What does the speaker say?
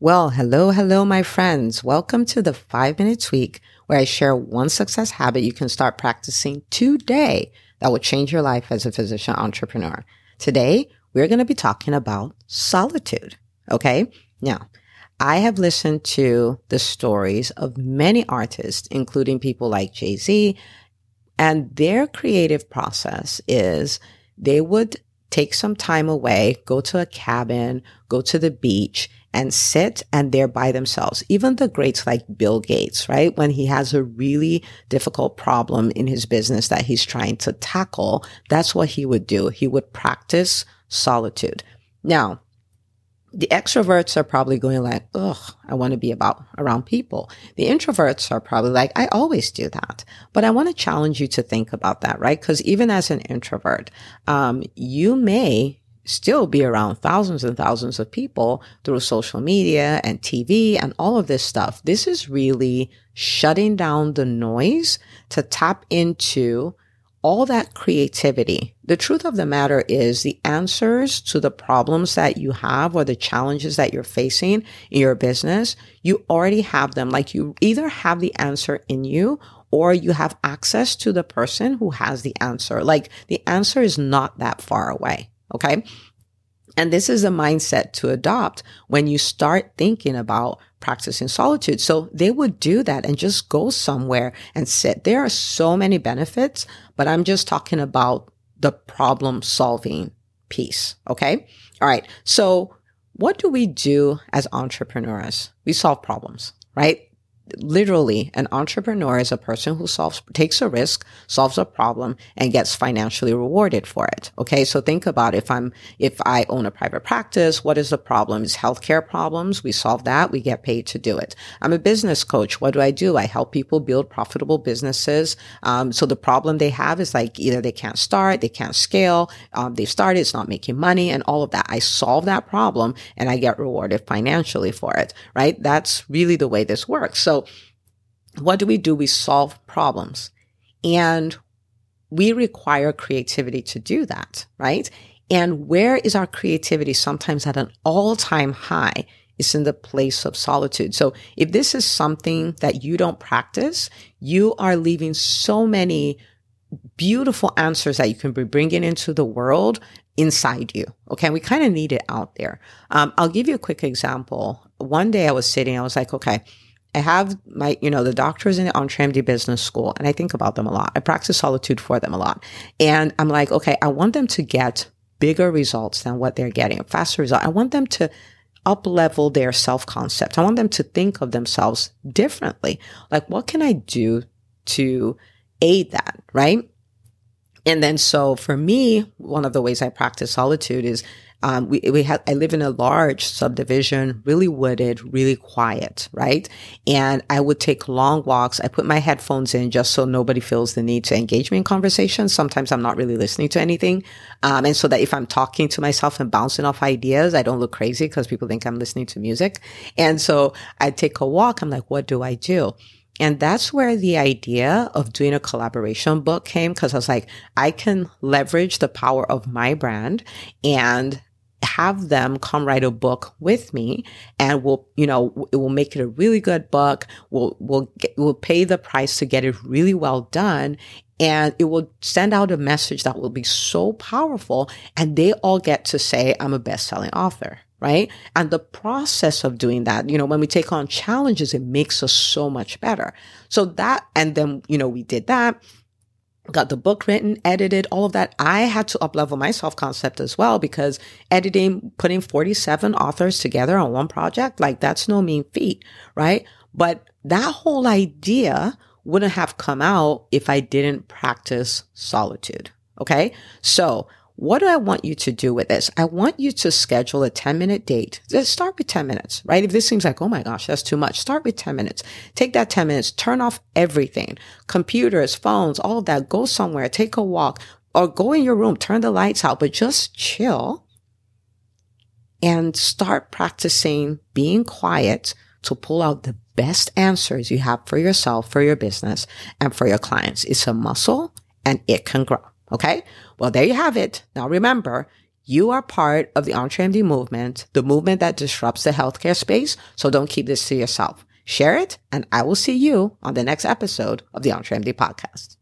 Well, hello, hello, my friends. Welcome to the five minute tweak where I share one success habit you can start practicing today that will change your life as a physician entrepreneur. Today, we're going to be talking about solitude. Okay. Now, I have listened to the stories of many artists, including people like Jay Z, and their creative process is they would take some time away, go to a cabin, go to the beach and sit and they're by themselves. Even the greats like Bill Gates, right? When he has a really difficult problem in his business that he's trying to tackle, that's what he would do. He would practice solitude. Now, the extroverts are probably going like, ugh, I want to be about around people. The introverts are probably like, I always do that. But I want to challenge you to think about that, right? Because even as an introvert, um, you may still be around thousands and thousands of people through social media and TV and all of this stuff. This is really shutting down the noise to tap into all that creativity. The truth of the matter is the answers to the problems that you have or the challenges that you're facing in your business, you already have them. Like you either have the answer in you or you have access to the person who has the answer. Like the answer is not that far away. Okay. And this is a mindset to adopt when you start thinking about practicing solitude. So they would do that and just go somewhere and sit. There are so many benefits, but I'm just talking about the problem solving piece. Okay. All right. So what do we do as entrepreneurs? We solve problems, right? Literally an entrepreneur is a person who solves takes a risk solves a problem and gets financially rewarded for it. Okay so think about if i'm if i own a private practice what is the problem? Is healthcare problems. We solve that. We get paid to do it. I'm a business coach. What do i do? I help people build profitable businesses. Um, so the problem they have is like either they can't start they can't scale um, they've started it's not making money and all of that. I solve that problem and i get rewarded financially for it right? That's really the way this works. So what do we do? We solve problems and we require creativity to do that, right? And where is our creativity sometimes at an all time high? Is in the place of solitude. So if this is something that you don't practice, you are leaving so many beautiful answers that you can be bringing into the world inside you. Okay. We kind of need it out there. Um, I'll give you a quick example. One day I was sitting, I was like, okay, I have my, you know, the doctors in the EntreMD Business School, and I think about them a lot. I practice solitude for them a lot. And I'm like, okay, I want them to get bigger results than what they're getting, faster results. I want them to up level their self concept. I want them to think of themselves differently. Like, what can I do to aid that? Right. And then so for me, one of the ways I practice solitude is um, we, we have, I live in a large subdivision, really wooded, really quiet, right? And I would take long walks. I put my headphones in just so nobody feels the need to engage me in conversation. Sometimes I'm not really listening to anything. Um, and so that if I'm talking to myself and bouncing off ideas, I don't look crazy because people think I'm listening to music. And so I take a walk. I'm like, what do I do? And that's where the idea of doing a collaboration book came because I was like, I can leverage the power of my brand and have them come write a book with me and we'll, you know, it will make it a really good book. We'll, we'll, get, we'll pay the price to get it really well done. And it will send out a message that will be so powerful. And they all get to say, I'm a best selling author right? And the process of doing that, you know, when we take on challenges, it makes us so much better. So that, and then, you know, we did that got the book written, edited, all of that. I had to uplevel my self concept as well because editing, putting 47 authors together on one project, like that's no mean feat, right? But that whole idea wouldn't have come out if I didn't practice solitude. Okay. So what do I want you to do with this? I want you to schedule a 10 minute date. Just start with 10 minutes, right? If this seems like, oh my gosh, that's too much, start with 10 minutes. Take that 10 minutes, turn off everything, computers, phones, all of that. Go somewhere, take a walk or go in your room, turn the lights out, but just chill and start practicing being quiet to pull out the best answers you have for yourself, for your business and for your clients. It's a muscle and it can grow. Okay. Well, there you have it. Now remember, You are part of the EntreMD movement, the movement that disrupts the healthcare space. So don't keep this to yourself. Share it, and I will see you on the next episode of the EntreMD podcast.